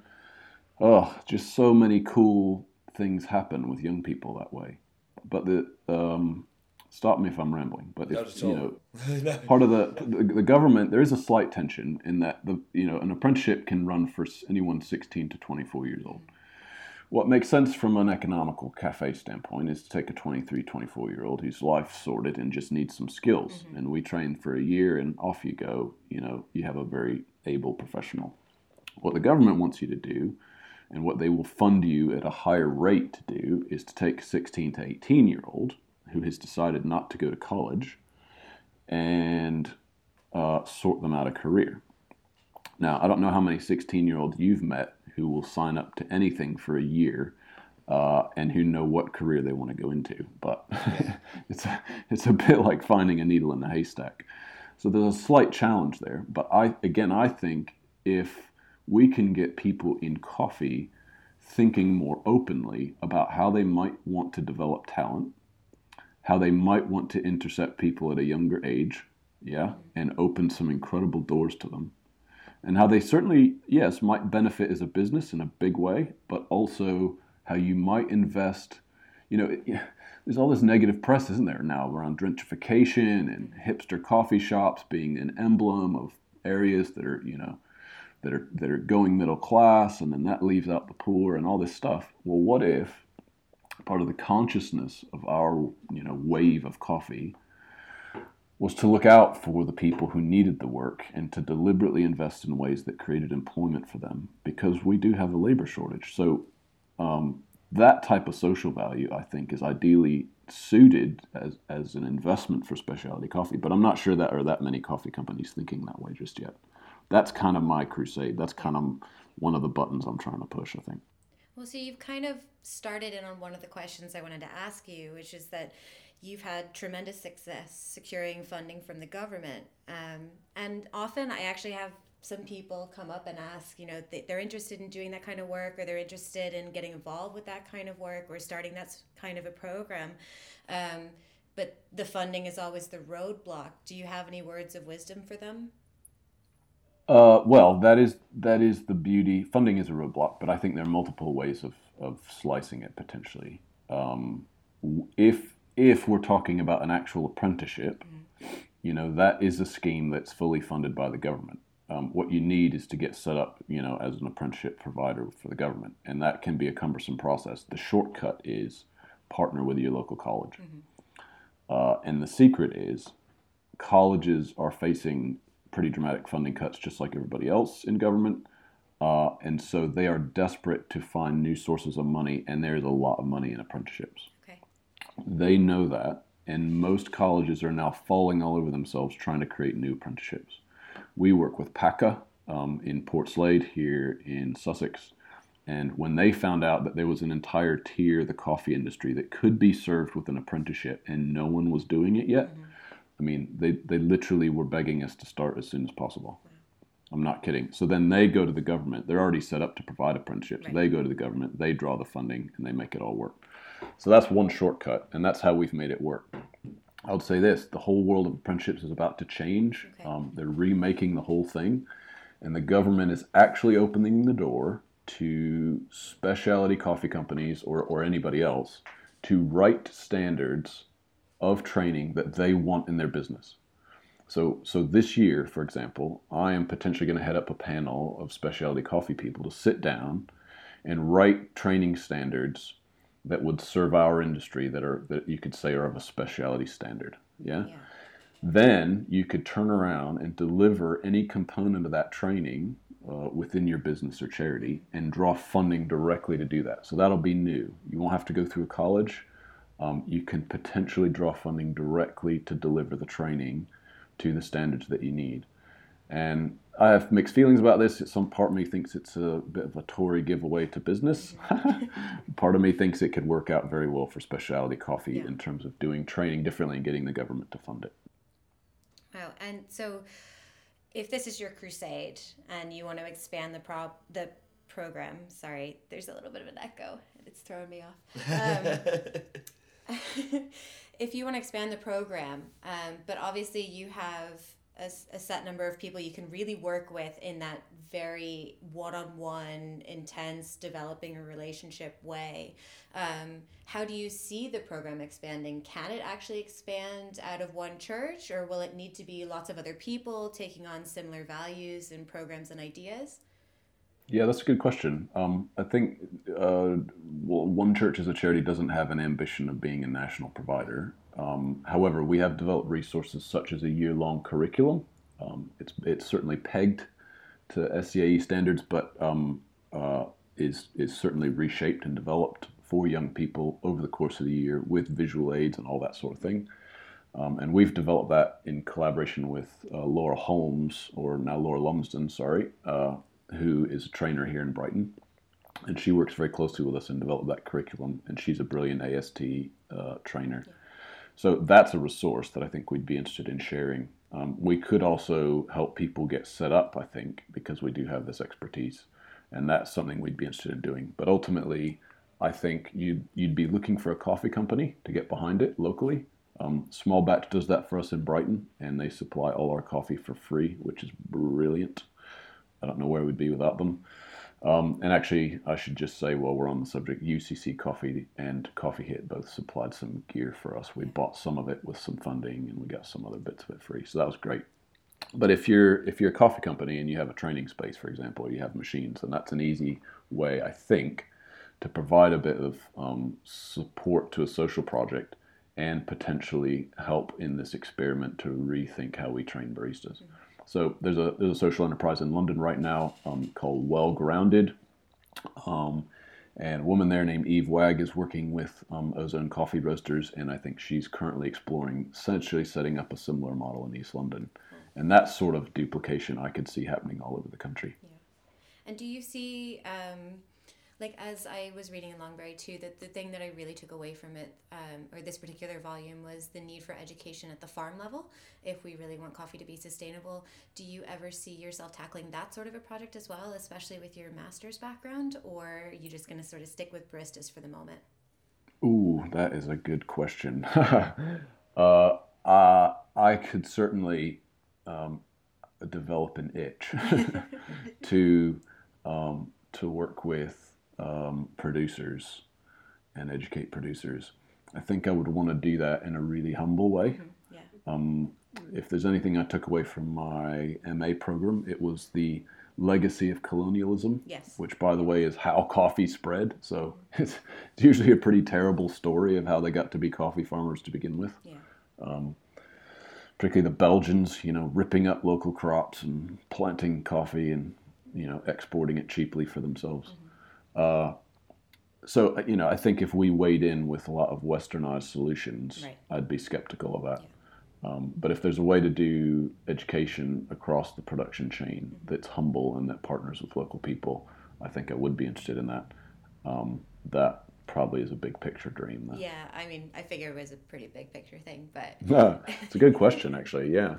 oh, just so many cool things happen with young people that way. But the um, stop me if I'm rambling, but if, you know, part of the, the, the government there is a slight tension in that the you know an apprenticeship can run for anyone 16 to 24 years old. What makes sense from an economical cafe standpoint is to take a 23, 24 year old whose life sorted and just needs some skills, mm-hmm. and we train for a year and off you go. You know, you have a very able professional. What the government wants you to do, and what they will fund you at a higher rate to do, is to take 16 to 18 year old who has decided not to go to college and uh, sort them out a career. Now, I don't know how many 16 year olds you've met who will sign up to anything for a year uh, and who know what career they want to go into, but it's, a, it's a bit like finding a needle in a haystack. So there's a slight challenge there. But I, again, I think if we can get people in coffee thinking more openly about how they might want to develop talent, how they might want to intercept people at a younger age, yeah, and open some incredible doors to them. And how they certainly, yes, might benefit as a business in a big way, but also how you might invest. You know, there's all this negative press, isn't there, now around gentrification and hipster coffee shops being an emblem of areas that are, you know, that are that are going middle class, and then that leaves out the poor and all this stuff. Well, what if part of the consciousness of our, you know, wave of coffee was to look out for the people who needed the work and to deliberately invest in ways that created employment for them because we do have a labor shortage. So um, that type of social value, I think, is ideally suited as, as an investment for specialty coffee. But I'm not sure that are that many coffee companies thinking that way just yet. That's kind of my crusade. That's kind of one of the buttons I'm trying to push, I think. Well, so you've kind of started in on one of the questions I wanted to ask you, which is that you've had tremendous success securing funding from the government. Um, and often I actually have some people come up and ask, you know, they're interested in doing that kind of work or they're interested in getting involved with that kind of work or starting that kind of a program. Um, but the funding is always the roadblock. Do you have any words of wisdom for them? Uh, well, that is that is the beauty. Funding is a roadblock, but I think there are multiple ways of, of slicing it potentially. Um, if if we're talking about an actual apprenticeship, mm-hmm. you know that is a scheme that's fully funded by the government um, what you need is to get set up, you know, as an apprenticeship provider for the government, and that can be a cumbersome process. The shortcut is partner with your local college, mm-hmm. uh, and the secret is colleges are facing pretty dramatic funding cuts, just like everybody else in government, uh, and so they are desperate to find new sources of money, and there's a lot of money in apprenticeships. Okay. They know that, and most colleges are now falling all over themselves trying to create new apprenticeships. We work with PACA um, in Portslade here in Sussex. And when they found out that there was an entire tier of the coffee industry that could be served with an apprenticeship and no one was doing it yet, mm-hmm. I mean, they, they literally were begging us to start as soon as possible. I'm not kidding. So then they go to the government. They're already set up to provide apprenticeships. Right. They go to the government, they draw the funding, and they make it all work. So that's one shortcut, and that's how we've made it work. I would say this: the whole world of apprenticeships is about to change. Okay. Um, they're remaking the whole thing, and the government is actually opening the door to specialty coffee companies or, or anybody else to write standards of training that they want in their business. So, so this year, for example, I am potentially going to head up a panel of specialty coffee people to sit down and write training standards that would serve our industry that are that you could say are of a specialty standard. Yeah? yeah. Then you could turn around and deliver any component of that training uh, within your business or charity and draw funding directly to do that. So that'll be new. You won't have to go through a college. Um, you can potentially draw funding directly to deliver the training to the standards that you need. And I have mixed feelings about this. Some part of me thinks it's a bit of a Tory giveaway to business. part of me thinks it could work out very well for specialty coffee yeah. in terms of doing training differently and getting the government to fund it. Wow. And so if this is your crusade and you want to expand the pro the program, sorry, there's a little bit of an echo. It's throwing me off. Um, if you want to expand the program, um, but obviously you have a, a set number of people you can really work with in that very one-on-one intense developing a relationship way. Um, how do you see the program expanding? Can it actually expand out of one church or will it need to be lots of other people taking on similar values and programs and ideas yeah, that's a good question. Um, I think uh, well, one church as a charity doesn't have an ambition of being a national provider. Um, however, we have developed resources such as a year-long curriculum. Um, it's it's certainly pegged to SCAE standards, but um, uh, is is certainly reshaped and developed for young people over the course of the year with visual aids and all that sort of thing. Um, and we've developed that in collaboration with uh, Laura Holmes, or now Laura Lumsden, sorry, uh, who is a trainer here in Brighton. And she works very closely with us and developed that curriculum. And she's a brilliant AST uh, trainer. Yeah. So that's a resource that I think we'd be interested in sharing. Um, we could also help people get set up, I think, because we do have this expertise. And that's something we'd be interested in doing. But ultimately, I think you'd, you'd be looking for a coffee company to get behind it locally. Um, Small Batch does that for us in Brighton, and they supply all our coffee for free, which is brilliant. I don't know where we'd be without them. Um, and actually, I should just say while we're on the subject, UCC Coffee and Coffee Hit both supplied some gear for us. We bought some of it with some funding, and we got some other bits of it free. So that was great. But if you're if you're a coffee company and you have a training space, for example, you have machines, then that's an easy way, I think, to provide a bit of um, support to a social project and potentially help in this experiment to rethink how we train baristas. Mm-hmm. So there's a there's a social enterprise in London right now um, called Well Grounded, um, and a woman there named Eve Wag is working with um, Ozone Coffee Roasters, and I think she's currently exploring essentially setting up a similar model in East London, and that sort of duplication I could see happening all over the country. Yeah, and do you see? Um like as I was reading in Longberry too, that the thing that I really took away from it, um, or this particular volume, was the need for education at the farm level. If we really want coffee to be sustainable, do you ever see yourself tackling that sort of a project as well, especially with your master's background, or are you just going to sort of stick with baristas for the moment? Ooh, that is a good question. uh, uh, I could certainly um, develop an itch to um, to work with um, producers and educate producers. I think I would want to do that in a really humble way. Mm-hmm. Yeah. Um, if there's anything I took away from my MA program, it was the legacy of colonialism, yes. which, by the way, is how coffee spread. So it's, it's, usually a pretty terrible story of how they got to be coffee farmers to begin with. Yeah. Um, particularly the Belgians, you know, ripping up local crops and planting coffee and you know exporting it cheaply for themselves. Mm-hmm. Uh, so you know, I think if we weighed in with a lot of westernized solutions, right. I'd be skeptical of that. Yeah. Um, but if there's a way to do education across the production chain mm-hmm. that's humble and that partners with local people, I think I would be interested in that. Um, that probably is a big picture dream. Though. Yeah, I mean, I figure it was a pretty big picture thing, but yeah, it's a good question, actually. Yeah.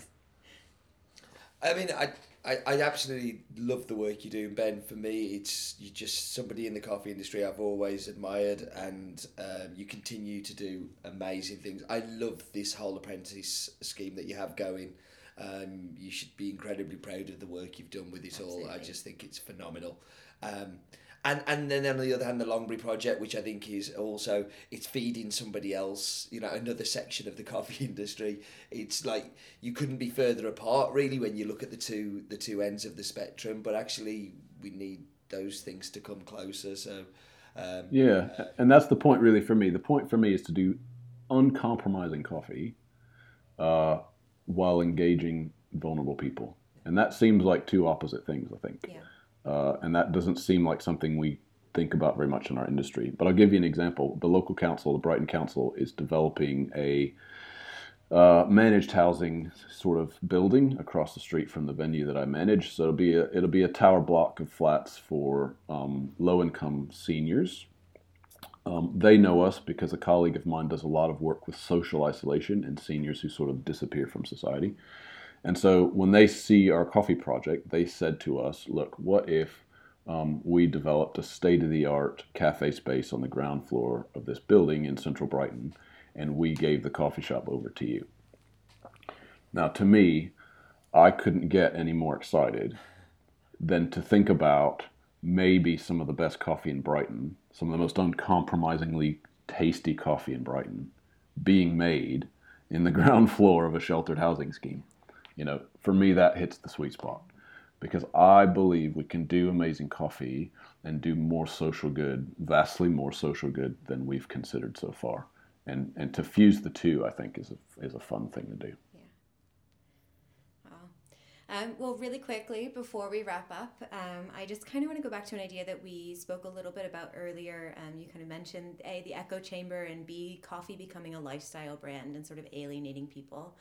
I mean, I I, I absolutely love the work you do, Ben. For me, it's you're just somebody in the coffee industry I've always admired, and um, you continue to do amazing things. I love this whole apprentice scheme that you have going. Um, you should be incredibly proud of the work you've done with it Absolutely. all. I just think it's phenomenal. Um, and and then on the other hand the Longberry project which I think is also it's feeding somebody else you know another section of the coffee industry. It's like you couldn't be further apart really when you look at the two the two ends of the spectrum. But actually we need those things to come closer so um, yeah uh, and that's the point really for me. The point for me is to do uncompromising coffee uh, while engaging vulnerable people. And that seems like two opposite things I think. Yeah uh, and that doesn't seem like something we think about very much in our industry. But I'll give you an example. The local council, the Brighton Council, is developing a uh, managed housing sort of building across the street from the venue that I manage. So it'll be a, it'll be a tower block of flats for um, low income seniors. Um, they know us because a colleague of mine does a lot of work with social isolation and seniors who sort of disappear from society. And so when they see our coffee project, they said to us, look, what if um, we developed a state of the art cafe space on the ground floor of this building in central Brighton and we gave the coffee shop over to you? Now, to me, I couldn't get any more excited than to think about maybe some of the best coffee in Brighton, some of the most uncompromisingly tasty coffee in Brighton, being made in the ground floor of a sheltered housing scheme you know, for me, that hits the sweet spot because I believe we can do amazing coffee and do more social good, vastly more social good than we've considered so far. And and to fuse the two, I think, is a is a fun thing to do. Yeah. Um, well, really quickly before we wrap up, um, I just kind of want to go back to an idea that we spoke a little bit about earlier. Um, you kind of mentioned A, the echo chamber, and B, coffee becoming a lifestyle brand and sort of alienating people.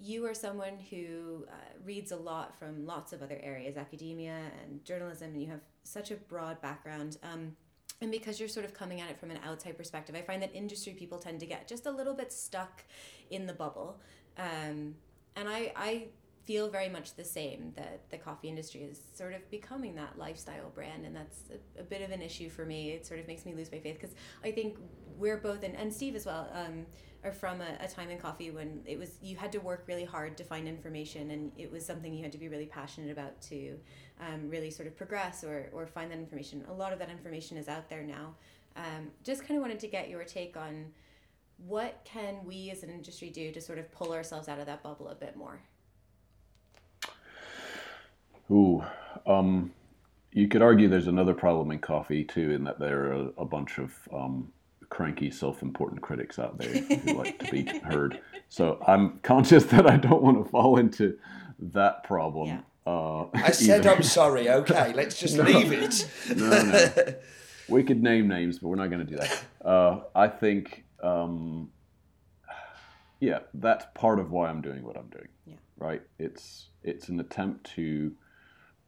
You are someone who uh, reads a lot from lots of other areas, academia and journalism, and you have such a broad background. Um, and because you're sort of coming at it from an outside perspective, I find that industry people tend to get just a little bit stuck in the bubble. Um, and I, I feel very much the same that the coffee industry is sort of becoming that lifestyle brand and that's a, a bit of an issue for me it sort of makes me lose my faith because i think we're both in, and steve as well um, are from a, a time in coffee when it was you had to work really hard to find information and it was something you had to be really passionate about to um, really sort of progress or, or find that information. A lot of that information is out there now. Um, just kind of wanted to get your take on what can we as an industry do to sort of pull ourselves out of that bubble a bit more? Ooh, um, you could argue there's another problem in coffee too, in that there are a, bunch of um, cranky, self-important critics out there who like to be heard. So I'm conscious that I don't want to fall into that problem. Yeah. Uh, I said either. I'm sorry. Okay, let's just leave it. no, no. We could name names, but we're not going to do that. Uh, I think, um, yeah, that's part of why I'm doing what I'm doing. Yeah. Right. It's it's an attempt to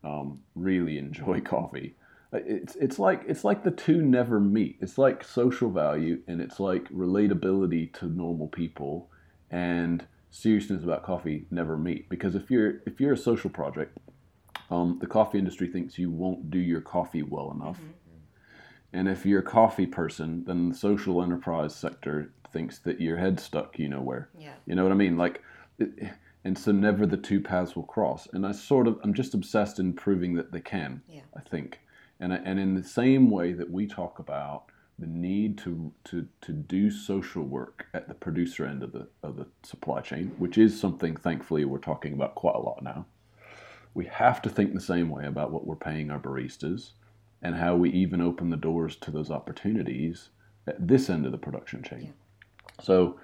um, really enjoy coffee. It's it's like it's like the two never meet. It's like social value and it's like relatability to normal people and seriousness about coffee never meet. Because if you're if you're a social project, um, the coffee industry thinks you won't do your coffee well enough. And if you're a coffee person, then the social enterprise sector thinks that your head's stuck you know where. Yeah. You know what I mean? Like, it, and so never the two paths will cross. And I sort of, I'm just obsessed in proving that they can. Yeah. I think, and and in the same way that we talk about the need to to to do social work at the producer end of the of the supply chain, which is something thankfully we're talking about quite a lot now. We have to think the same way about what we're paying our baristas and how we even open the doors to those opportunities at this end of the production chain. So,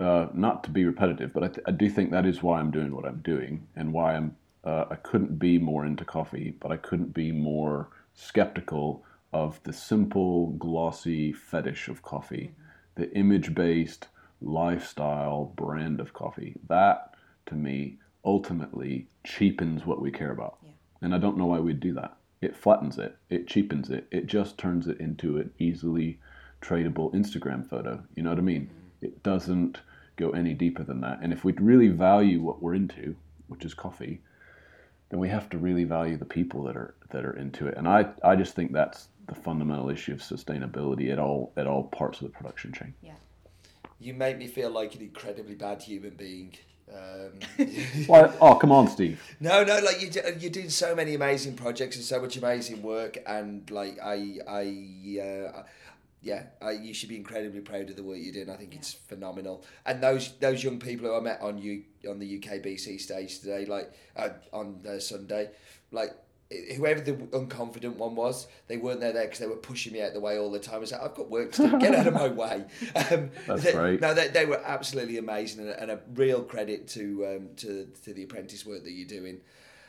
uh, not to be repetitive, but I, th- I do think that is why I'm doing what I'm doing and why I'm. Uh, I couldn't be more into coffee, but I couldn't be more skeptical of the simple, glossy fetish of coffee, the image-based lifestyle brand of coffee. That, to me, ultimately cheapens what we care about. Yeah. And I don't know why we'd do that. It flattens it, it cheapens it, it just turns it into an easily tradable Instagram photo. You know what I mean? Mm-hmm. It doesn't go any deeper than that. And if we really value what we're into, which is coffee, then we have to really value the people that are that are into it. And I, I just think that's the fundamental issue of sustainability at all at all parts of the production chain. Yeah. You make me feel like an incredibly bad human being. Um, Why? Oh, come on, Steve. no, no, like you, do- you're doing so many amazing projects and so much amazing work, and like I, I, uh, yeah, I, you should be incredibly proud of the work you're doing. I think it's phenomenal. And those those young people who I met on you on the UKBC stage today, like uh, on uh, Sunday, like whoever the unconfident one was, they weren't there there because they were pushing me out the way all the time. I was like, I've got work to do. Get out of my way. Um, That's they, right. No, they, they were absolutely amazing, and, a- and a real credit to um, to to the apprentice work that you're doing.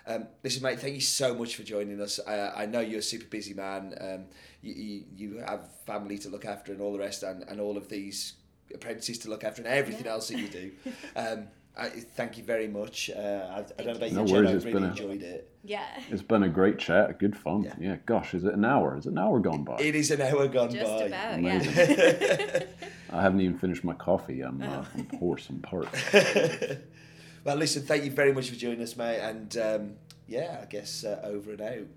Um, listen, mate, thank you so much for joining us. Uh, I know you're a super busy man. Um, you, you, you have family to look after and all the rest, and, and all of these apprentices to look after, and everything else that you do. Um, I, thank you very much. Uh, I, I don't know about No you, Jen, worries, I it's really been a- enjoyed it. Yeah. It's been a great chat, good fun. Yeah. Yeah. Gosh, is it an hour? Is it an hour gone by? It is an hour gone Just by. about, Amazing. yeah. I haven't even finished my coffee. I'm, Oh. uh, I'm hoarse and parched. well, listen, thank you very much for joining us, mate. And um, yeah, I guess uh, over and out.